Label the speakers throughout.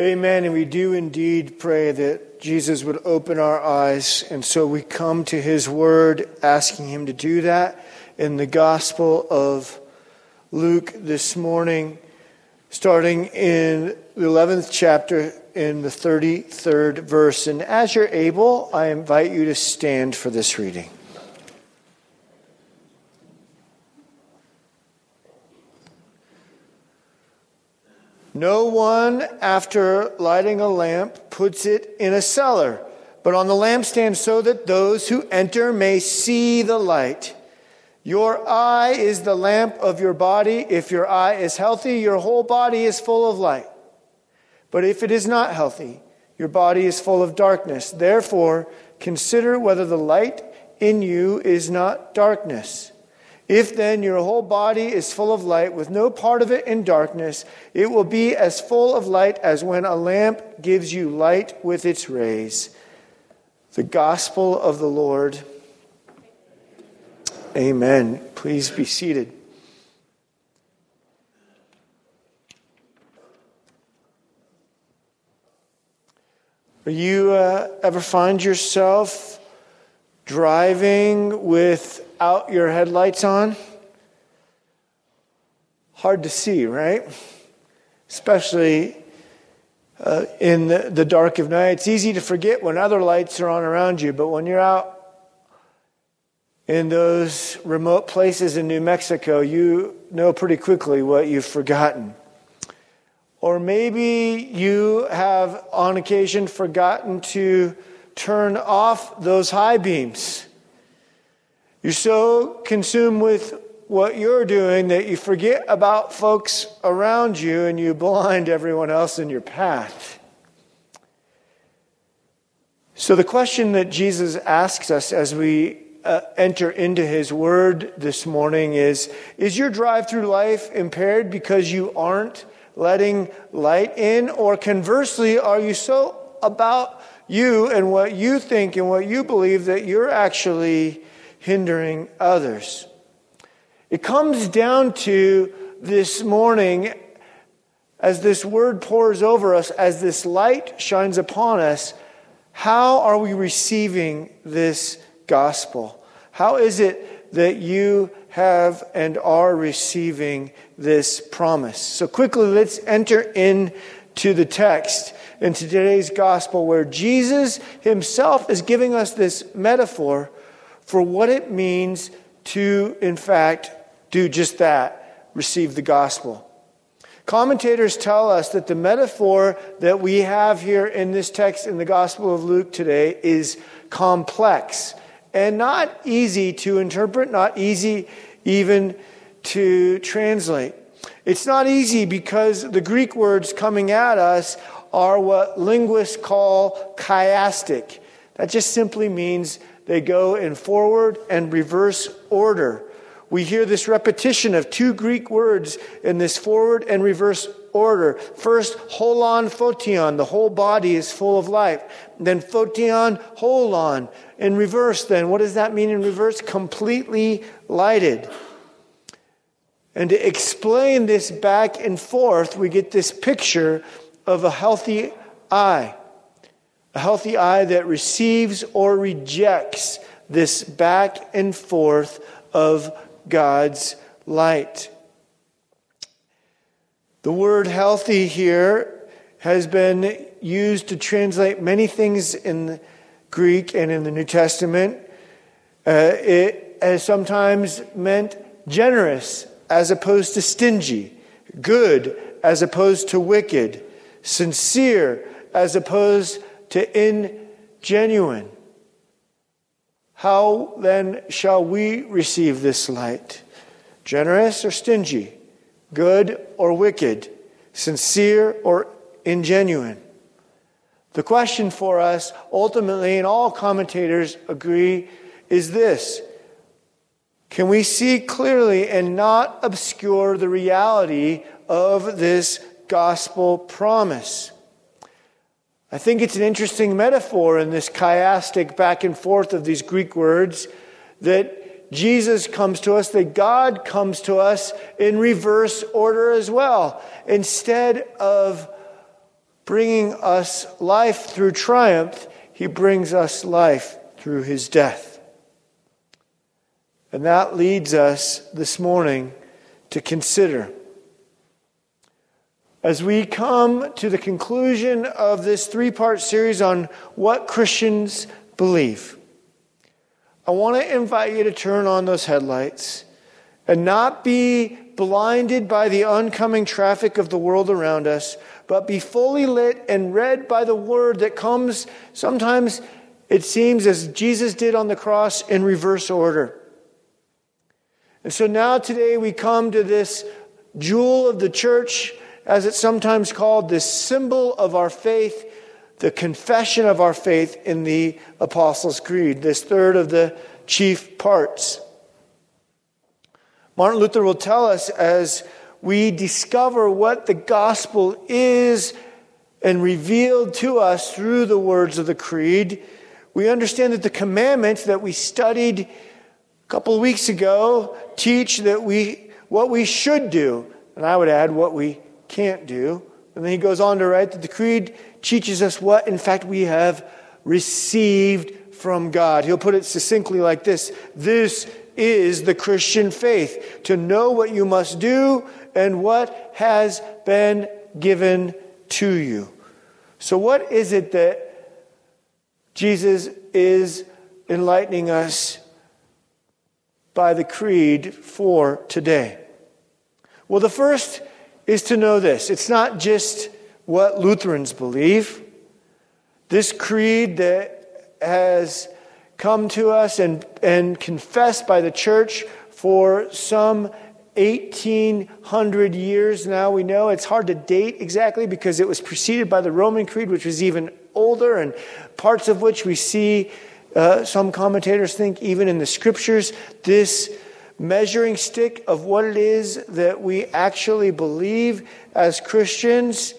Speaker 1: Amen. And we do indeed pray that Jesus would open our eyes. And so we come to his word asking him to do that in the Gospel of Luke this morning, starting in the 11th chapter in the 33rd verse. And as you're able, I invite you to stand for this reading. No one, after lighting a lamp, puts it in a cellar, but on the lampstand so that those who enter may see the light. Your eye is the lamp of your body. If your eye is healthy, your whole body is full of light. But if it is not healthy, your body is full of darkness. Therefore, consider whether the light in you is not darkness. If then your whole body is full of light, with no part of it in darkness, it will be as full of light as when a lamp gives you light with its rays. The gospel of the Lord. Amen. Please be seated. Are you uh, ever find yourself driving without your headlights on? Hard to see, right? Especially uh, in the, the dark of night. It's easy to forget when other lights are on around you, but when you're out in those remote places in New Mexico, you know pretty quickly what you've forgotten. Or maybe you have on occasion forgotten to turn off those high beams. You're so consumed with what you're doing that you forget about folks around you and you blind everyone else in your path. So, the question that Jesus asks us as we uh, enter into his word this morning is Is your drive through life impaired because you aren't letting light in? Or conversely, are you so about you and what you think and what you believe that you're actually hindering others. It comes down to this morning as this word pours over us, as this light shines upon us, how are we receiving this gospel? How is it that you have and are receiving this promise? So quickly, let's enter into the text in today's gospel where Jesus himself is giving us this metaphor for what it means to, in fact, do just that receive the gospel. Commentators tell us that the metaphor that we have here in this text in the Gospel of Luke today is complex and not easy to interpret, not easy even to translate. It's not easy because the Greek words coming at us are what linguists call chiastic. That just simply means they go in forward and reverse order. We hear this repetition of two Greek words in this forward and reverse order. First, holon photion, the whole body is full of life. Then photion, holon. In reverse, then, what does that mean in reverse? Completely lighted. And to explain this back and forth, we get this picture of a healthy eye a healthy eye that receives or rejects this back and forth of God's light. The word healthy here has been used to translate many things in Greek and in the New Testament. Uh, it has sometimes meant generous as opposed to stingy, good as opposed to wicked, sincere as opposed to ingenuine. How then shall we receive this light? Generous or stingy? Good or wicked? Sincere or ingenuine? The question for us, ultimately, and all commentators agree, is this Can we see clearly and not obscure the reality of this gospel promise? I think it's an interesting metaphor in this chiastic back and forth of these Greek words that Jesus comes to us, that God comes to us in reverse order as well. Instead of bringing us life through triumph, he brings us life through his death. And that leads us this morning to consider. As we come to the conclusion of this three part series on what Christians believe, I want to invite you to turn on those headlights and not be blinded by the oncoming traffic of the world around us, but be fully lit and read by the word that comes sometimes, it seems, as Jesus did on the cross in reverse order. And so now today we come to this jewel of the church, as it's sometimes called, the symbol of our faith, the confession of our faith in the Apostles' Creed, this third of the chief parts. Martin Luther will tell us as we discover what the gospel is and revealed to us through the words of the creed, we understand that the commandments that we studied a couple of weeks ago teach that we what we should do, and I would add what we can't do. And then he goes on to write that the creed teaches us what, in fact, we have received from God. He'll put it succinctly like this This is the Christian faith to know what you must do and what has been given to you. So, what is it that Jesus is enlightening us by the creed for today? Well, the first is to know this it's not just what Lutherans believe. This creed that has come to us and, and confessed by the church for some 1800 years now. We know it's hard to date exactly because it was preceded by the Roman Creed, which was even older, and parts of which we see uh, some commentators think, even in the scriptures, this measuring stick of what it is that we actually believe as Christians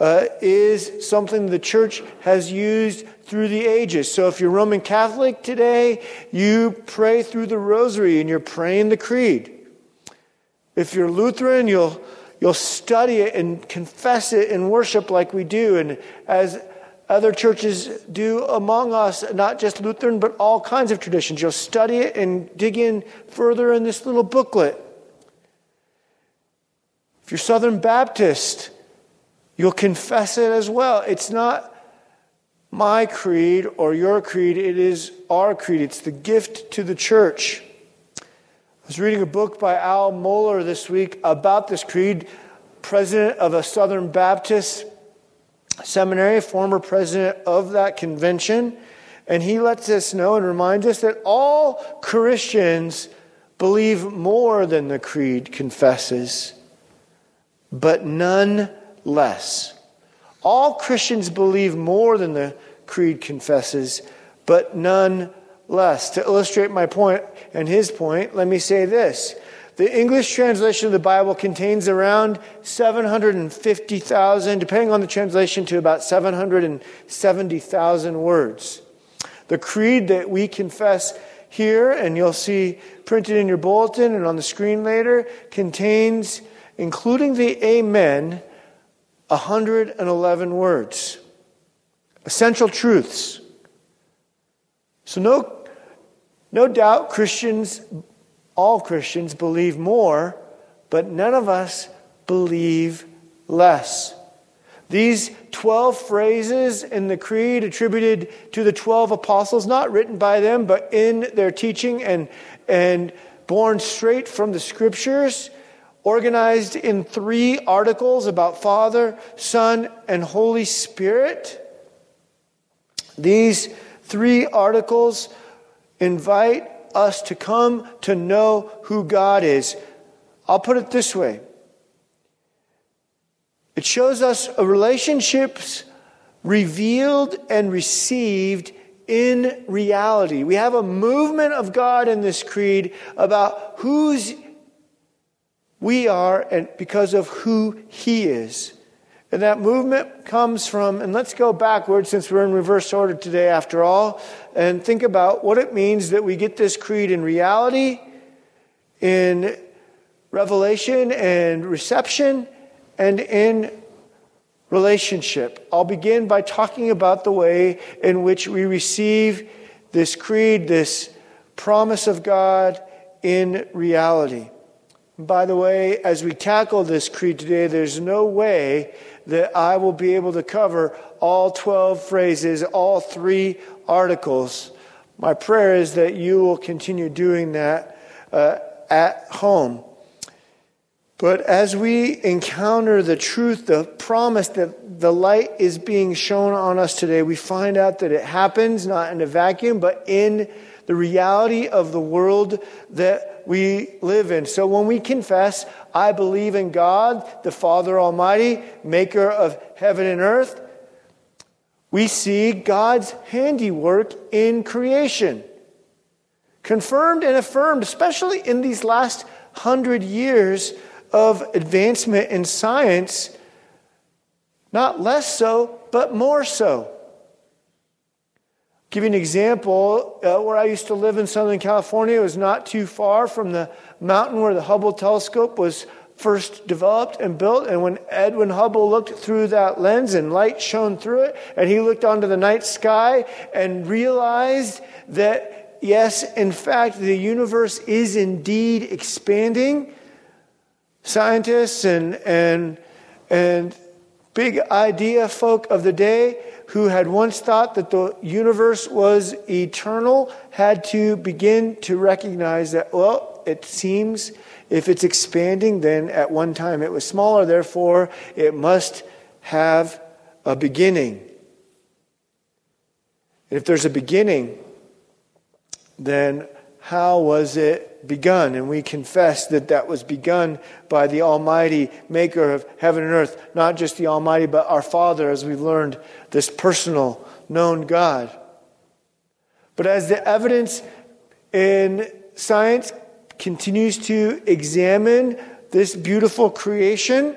Speaker 1: uh, is something the church has used through the ages. So if you're Roman Catholic today, you pray through the rosary and you're praying the creed. If you're Lutheran, you'll, you'll study it and confess it in worship like we do. And as other churches do among us, not just Lutheran, but all kinds of traditions. You'll study it and dig in further in this little booklet. If you're Southern Baptist, you'll confess it as well. It's not my creed or your creed, it is our creed. It's the gift to the church. I was reading a book by Al Mohler this week about this creed, president of a Southern Baptist Seminary, former president of that convention, and he lets us know and reminds us that all Christians believe more than the creed confesses, but none less. All Christians believe more than the creed confesses, but none less. To illustrate my point and his point, let me say this the English translation of the Bible contains around 750,000, depending on the translation, to about 770,000 words. The creed that we confess here, and you'll see printed in your bulletin and on the screen later, contains, including the Amen, 111 words. Essential truths. So, no, no doubt Christians all Christians believe more, but none of us believe less. These 12 phrases in the Creed attributed to the 12 apostles, not written by them, but in their teaching and, and born straight from the scriptures, organized in three articles about Father, Son, and Holy Spirit. These three articles invite us to come to know who God is. I'll put it this way it shows us relationships revealed and received in reality. We have a movement of God in this creed about whose we are and because of who He is. And that movement comes from, and let's go backwards since we're in reverse order today after all, and think about what it means that we get this creed in reality, in revelation and reception, and in relationship. I'll begin by talking about the way in which we receive this creed, this promise of God in reality. By the way, as we tackle this creed today, there's no way that I will be able to cover all 12 phrases, all three articles. My prayer is that you will continue doing that uh, at home. But as we encounter the truth, the promise that the light is being shown on us today, we find out that it happens not in a vacuum, but in the reality of the world that we live in. So when we confess, I believe in God, the Father Almighty, maker of heaven and earth, we see God's handiwork in creation. Confirmed and affirmed, especially in these last hundred years of advancement in science, not less so, but more so give you an example. Uh, where I used to live in Southern California, it was not too far from the mountain where the Hubble telescope was first developed and built. And when Edwin Hubble looked through that lens and light shone through it, and he looked onto the night sky and realized that, yes, in fact, the universe is indeed expanding, scientists and, and, and big idea folk of the day who had once thought that the universe was eternal had to begin to recognize that, well, it seems if it's expanding, then at one time it was smaller, therefore it must have a beginning. If there's a beginning, then how was it begun? And we confess that that was begun by the Almighty Maker of heaven and earth, not just the Almighty, but our Father, as we've learned, this personal, known God. But as the evidence in science continues to examine this beautiful creation,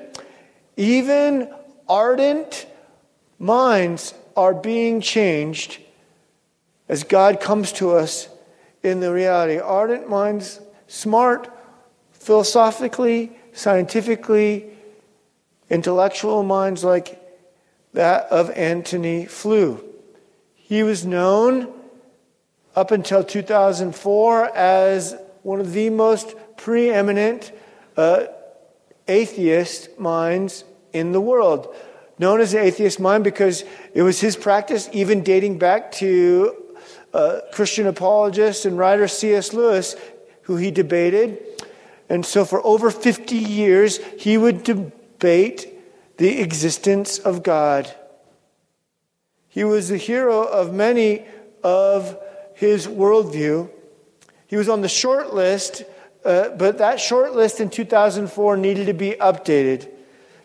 Speaker 1: even ardent minds are being changed as God comes to us in the reality. Ardent minds, smart, philosophically, scientifically, intellectual minds like that of Antony Flew. He was known up until 2004 as one of the most preeminent uh, atheist minds in the world. Known as the atheist mind because it was his practice, even dating back to uh, Christian apologist and writer C.S. Lewis, who he debated. And so for over 50 years, he would debate the existence of God. He was the hero of many of his worldview. He was on the short list, uh, but that short list in 2004 needed to be updated.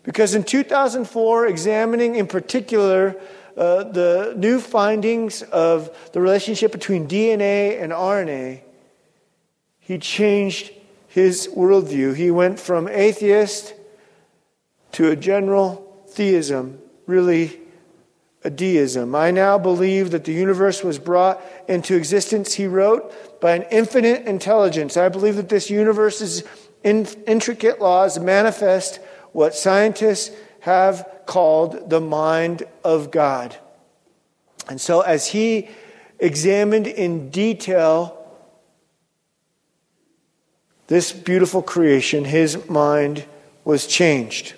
Speaker 1: Because in 2004, examining in particular uh, the new findings of the relationship between DNA and RNA, he changed his worldview. He went from atheist to a general theism, really a deism. I now believe that the universe was brought into existence, he wrote, by an infinite intelligence. I believe that this universe's intricate laws manifest what scientists have called the mind of God. And so, as he examined in detail this beautiful creation, his mind was changed.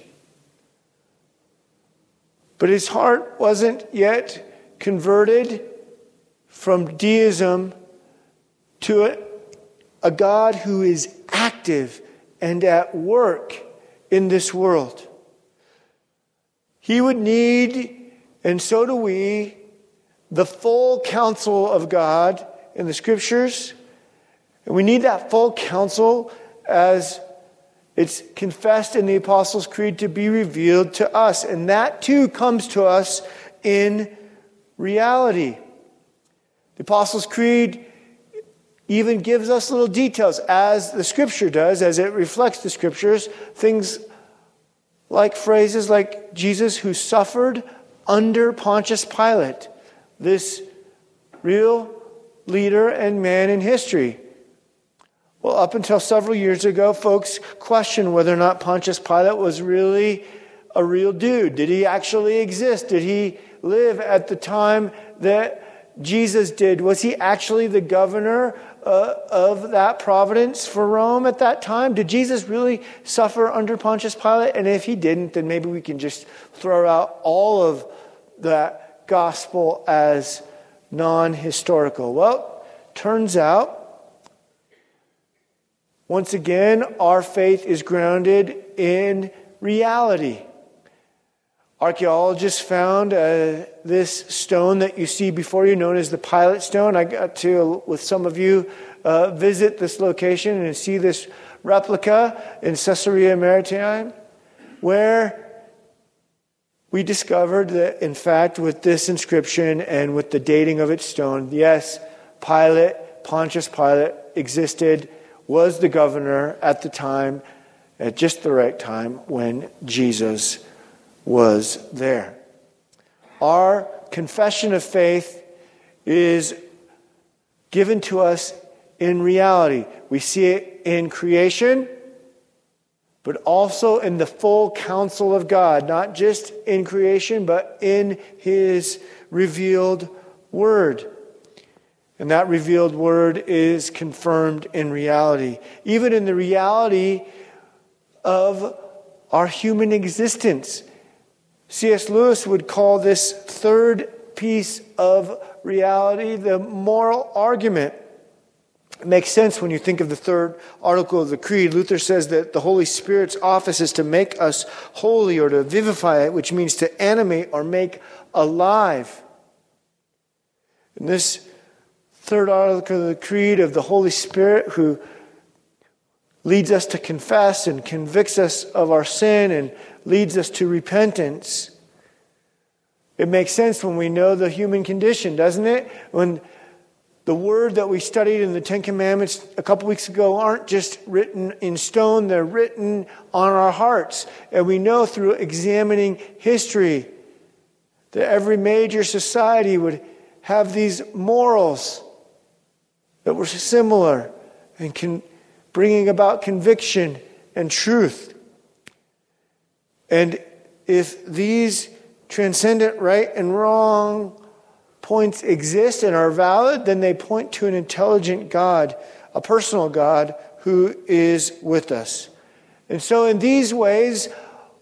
Speaker 1: But his heart wasn't yet converted from deism to a, a God who is active and at work in this world. He would need, and so do we, the full counsel of God in the scriptures. And we need that full counsel as it's confessed in the Apostles' Creed to be revealed to us. And that too comes to us in reality. The Apostles' Creed even gives us little details, as the Scripture does, as it reflects the Scriptures, things like phrases like Jesus who suffered under Pontius Pilate, this real leader and man in history. Well, up until several years ago, folks questioned whether or not Pontius Pilate was really a real dude? Did he actually exist? Did he live at the time that Jesus did? Was he actually the governor uh, of that providence for Rome at that time? Did Jesus really suffer under Pontius Pilate? And if he didn't, then maybe we can just throw out all of that gospel as non historical. Well, turns out, once again, our faith is grounded in reality. Archaeologists found uh, this stone that you see before you, known as the Pilate Stone. I got to, with some of you, uh, visit this location and see this replica in Caesarea Maritima, where we discovered that, in fact, with this inscription and with the dating of its stone, yes, Pilate, Pontius Pilate, existed, was the governor at the time, at just the right time when Jesus was there. Our confession of faith is given to us in reality. We see it in creation, but also in the full counsel of God, not just in creation, but in His revealed Word. And that revealed Word is confirmed in reality, even in the reality of our human existence. C.S. Lewis would call this third piece of reality the moral argument. It makes sense when you think of the third article of the Creed. Luther says that the Holy Spirit's office is to make us holy or to vivify it, which means to animate or make alive. And this third article of the Creed of the Holy Spirit, who leads us to confess and convicts us of our sin and leads us to repentance. It makes sense when we know the human condition, doesn't it? When the word that we studied in the Ten Commandments a couple weeks ago aren't just written in stone, they're written on our hearts. And we know through examining history that every major society would have these morals that were similar and bringing about conviction and truth. And if these transcendent right and wrong points exist and are valid, then they point to an intelligent God, a personal God who is with us. And so, in these ways,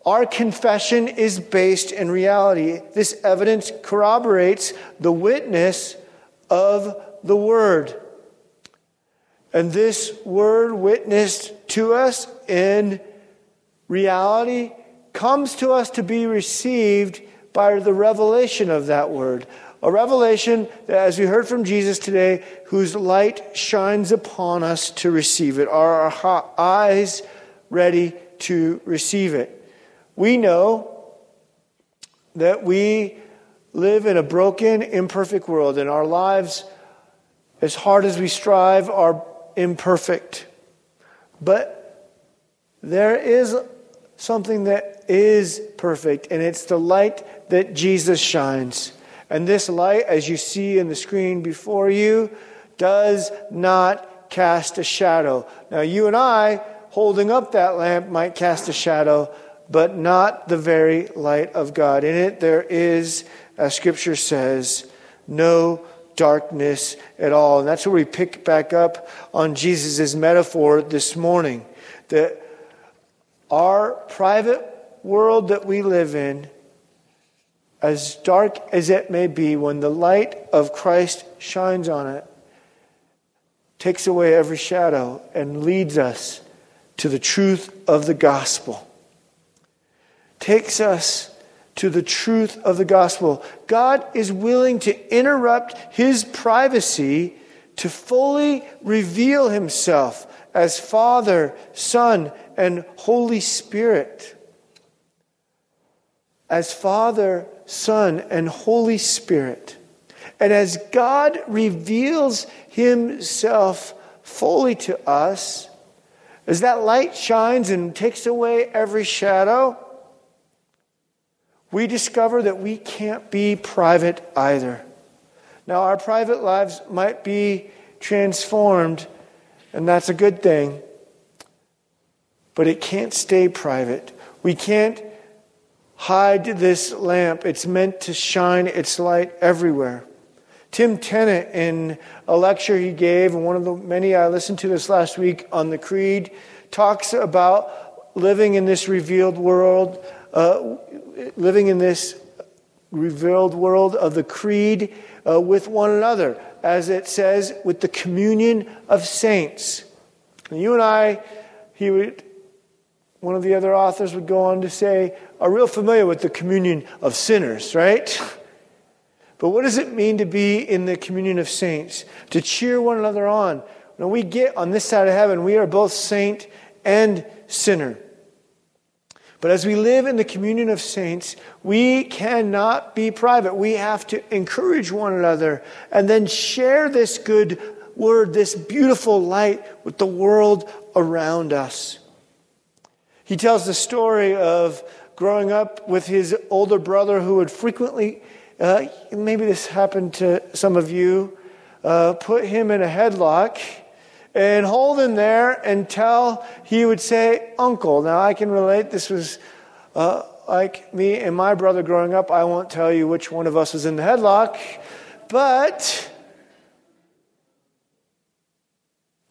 Speaker 1: our confession is based in reality. This evidence corroborates the witness of the Word. And this Word witnessed to us in reality comes to us to be received by the revelation of that word. A revelation that, as we heard from Jesus today, whose light shines upon us to receive it. Are our eyes ready to receive it? We know that we live in a broken, imperfect world, and our lives, as hard as we strive, are imperfect. But there is something that is perfect, and it's the light that Jesus shines. And this light, as you see in the screen before you, does not cast a shadow. Now, you and I, holding up that lamp, might cast a shadow, but not the very light of God. In it, there is, as Scripture says, no darkness at all. And that's where we pick back up on Jesus' metaphor this morning. That our private world that we live in, as dark as it may be, when the light of Christ shines on it, takes away every shadow and leads us to the truth of the gospel. Takes us to the truth of the gospel. God is willing to interrupt his privacy to fully reveal himself as Father, Son, and Holy Spirit. As Father, Son, and Holy Spirit. And as God reveals Himself fully to us, as that light shines and takes away every shadow, we discover that we can't be private either. Now, our private lives might be transformed, and that's a good thing but it can't stay private. We can't hide this lamp. It's meant to shine its light everywhere. Tim Tennent, in a lecture he gave, and one of the many I listened to this last week on the Creed, talks about living in this revealed world, uh, living in this revealed world of the Creed uh, with one another, as it says, with the communion of saints. And you and I, he would, one of the other authors would go on to say, are real familiar with the communion of sinners, right? But what does it mean to be in the communion of saints? To cheer one another on. When we get on this side of heaven, we are both saint and sinner. But as we live in the communion of saints, we cannot be private. We have to encourage one another and then share this good word, this beautiful light with the world around us. He tells the story of growing up with his older brother who would frequently, uh, maybe this happened to some of you, uh, put him in a headlock and hold him there until he would say, Uncle. Now, I can relate. This was uh, like me and my brother growing up. I won't tell you which one of us was in the headlock, but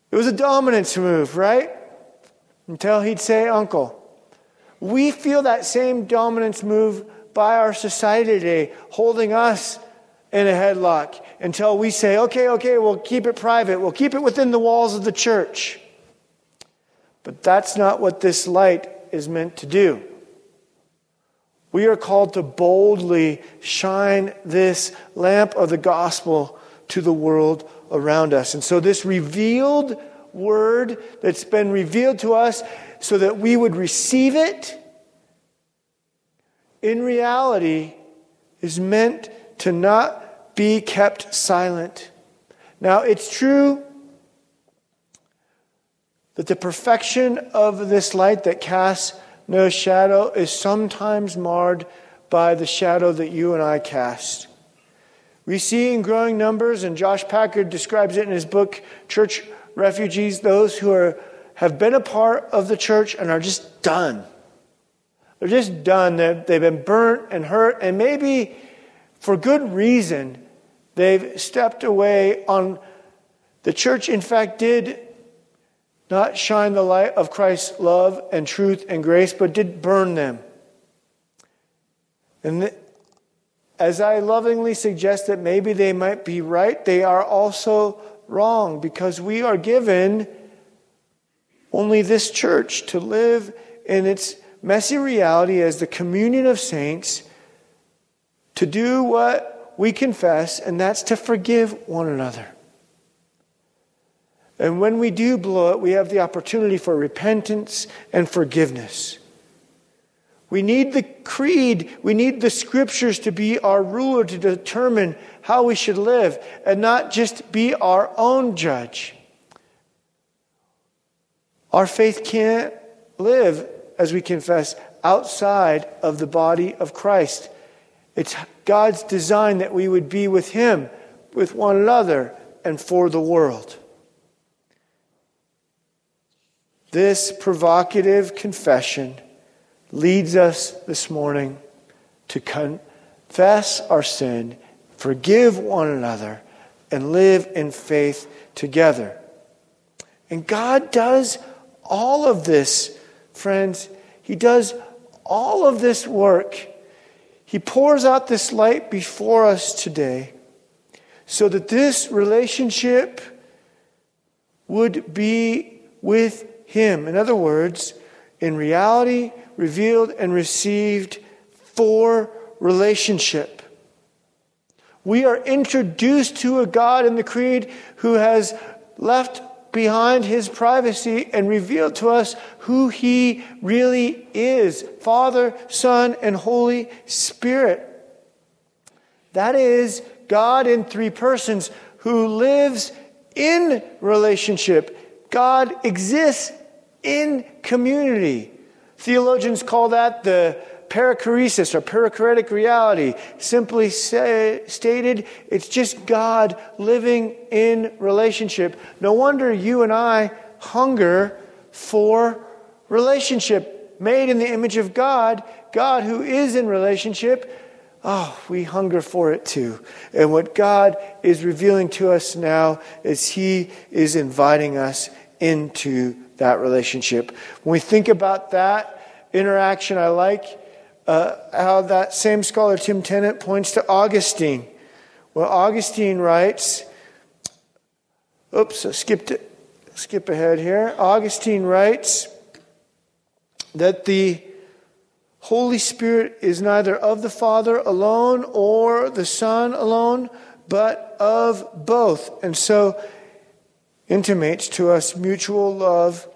Speaker 1: it was a dominance move, right? Until he'd say, Uncle. We feel that same dominance move by our society today, holding us in a headlock until we say, okay, okay, we'll keep it private. We'll keep it within the walls of the church. But that's not what this light is meant to do. We are called to boldly shine this lamp of the gospel to the world around us. And so, this revealed word that's been revealed to us so that we would receive it, in reality, is meant to not be kept silent. Now, it's true that the perfection of this light that casts no shadow is sometimes marred by the shadow that you and I cast. We see in growing numbers, and Josh Packard describes it in his book, Church Refugees, those who are, have been a part of the church and are just done. They're just done. They've, they've been burnt and hurt, and maybe for good reason, they've stepped away on. The church, in fact, did not shine the light of Christ's love and truth and grace, but did burn them. And as I lovingly suggest that maybe they might be right, they are also wrong because we are given only this church to live in its messy reality as the communion of saints to do what we confess, and that's to forgive one another. And when we do blow it, we have the opportunity for repentance and forgiveness. We need the creed, we need the scriptures to be our ruler to determine how we should live and not just be our own judge. Our faith can't live, as we confess, outside of the body of Christ. It's God's design that we would be with Him, with one another, and for the world. This provocative confession leads us this morning to confess our sin, forgive one another, and live in faith together. And God does all of this, friends. He does all of this work he pours out this light before us today so that this relationship would be with Him. In other words, in reality, revealed and received for relationship. We are introduced to a God in the Creed who has left behind his privacy and revealed to us who he really is Father, Son, and Holy Spirit. That is God in three persons who lives in relationship. God exists in community. Theologians call that the perichoresis or perichoretic reality. Simply say, stated, it's just God living in relationship. No wonder you and I hunger for relationship. Made in the image of God, God who is in relationship, oh, we hunger for it too. And what God is revealing to us now is He is inviting us into that relationship. When we think about that interaction, I like uh, how that same scholar, Tim Tennent, points to Augustine. Well, Augustine writes, oops, I skipped it. Skip ahead here. Augustine writes that the Holy Spirit is neither of the Father alone or the Son alone, but of both. And so intimates to us mutual love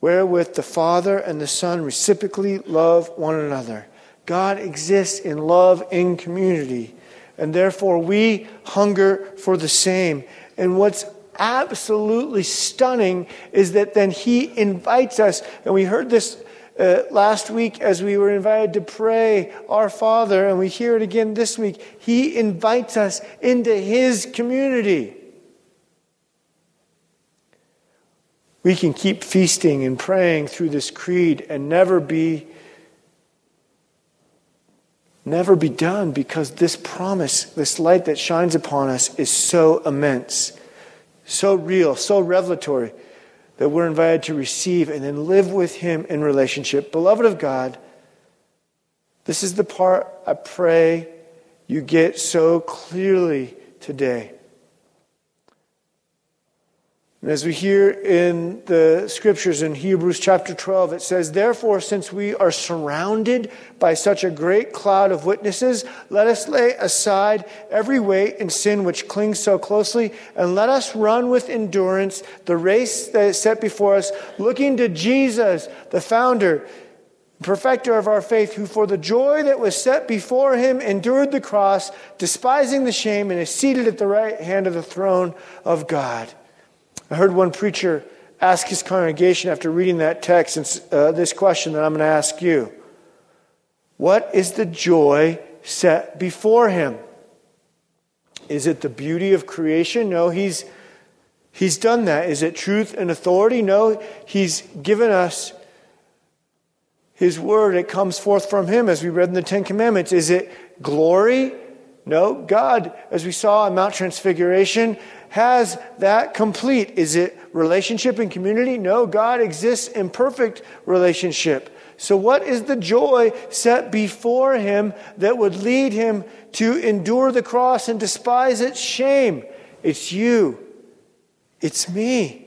Speaker 1: wherewith the Father and the Son reciprocally love one another. God exists in love in community, and therefore we hunger for the same. And what's absolutely stunning is that then He invites us, and we heard this uh, last week as we were invited to pray our Father, and we hear it again this week. He invites us into His community. We can keep feasting and praying through this creed and never be never be done because this promise, this light that shines upon us is so immense, so real, so revelatory that we're invited to receive and then live with Him in relationship. Beloved of God, this is the part I pray you get so clearly today. And as we hear in the scriptures in Hebrews chapter 12, it says, Therefore, since we are surrounded by such a great cloud of witnesses, let us lay aside every weight and sin which clings so closely, and let us run with endurance the race that is set before us, looking to Jesus, the founder, perfecter of our faith, who for the joy that was set before him endured the cross, despising the shame, and is seated at the right hand of the throne of God. I heard one preacher ask his congregation after reading that text and, uh, this question that I'm going to ask you What is the joy set before him? Is it the beauty of creation? No, he's, he's done that. Is it truth and authority? No, he's given us his word. It comes forth from him, as we read in the Ten Commandments. Is it glory? No, God, as we saw on Mount Transfiguration, has that complete. Is it relationship and community? No, God exists in perfect relationship. So, what is the joy set before him that would lead him to endure the cross and despise its shame? It's you, it's me.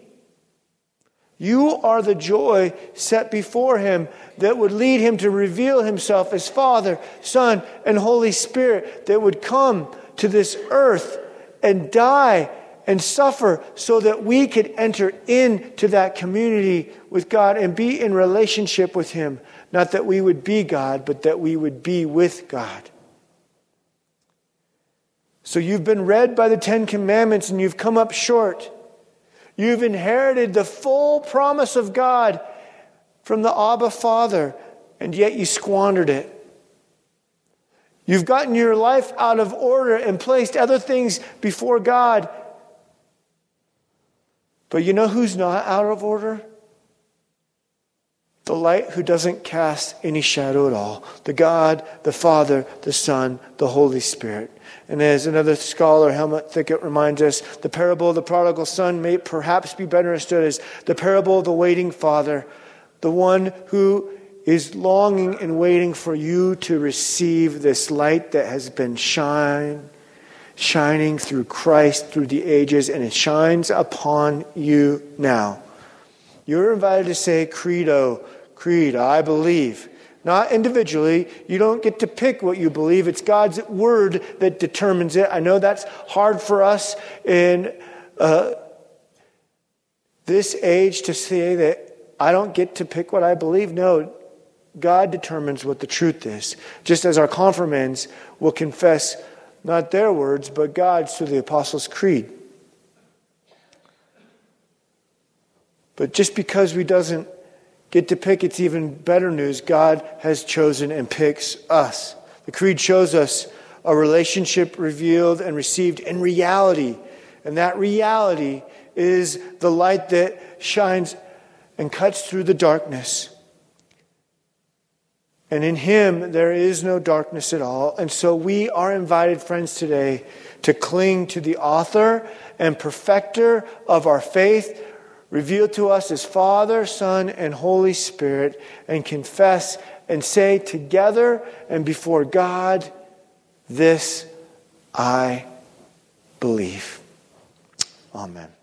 Speaker 1: You are the joy set before him that would lead him to reveal himself as Father, Son, and Holy Spirit, that would come to this earth and die and suffer so that we could enter into that community with God and be in relationship with Him. Not that we would be God, but that we would be with God. So you've been read by the Ten Commandments and you've come up short. You've inherited the full promise of God from the Abba Father, and yet you squandered it. You've gotten your life out of order and placed other things before God, but you know who's not out of order? The light who doesn't cast any shadow at all. The God, the Father, the Son, the Holy Spirit. And as another scholar, Helmut Thielicke, reminds us, the parable of the prodigal son may perhaps be better understood as the parable of the waiting father, the one who is longing and waiting for you to receive this light that has been shined shining through Christ through the ages, and it shines upon you now. You're invited to say, Credo, Creed, I believe. Not individually. You don't get to pick what you believe. It's God's word that determines it. I know that's hard for us in uh, this age to say that I don't get to pick what I believe. No, God determines what the truth is. Just as our confirmants will confess not their words, but God's through the Apostles' Creed. But just because we doesn't get to pick, it's even better news. God has chosen and picks us. The Creed shows us a relationship revealed and received in reality. And that reality is the light that shines and cuts through the darkness. And in him, there is no darkness at all. And so we are invited, friends, today to cling to the author and perfecter of our faith, revealed to us as Father, Son, and Holy Spirit, and confess and say together and before God, This I believe. Amen.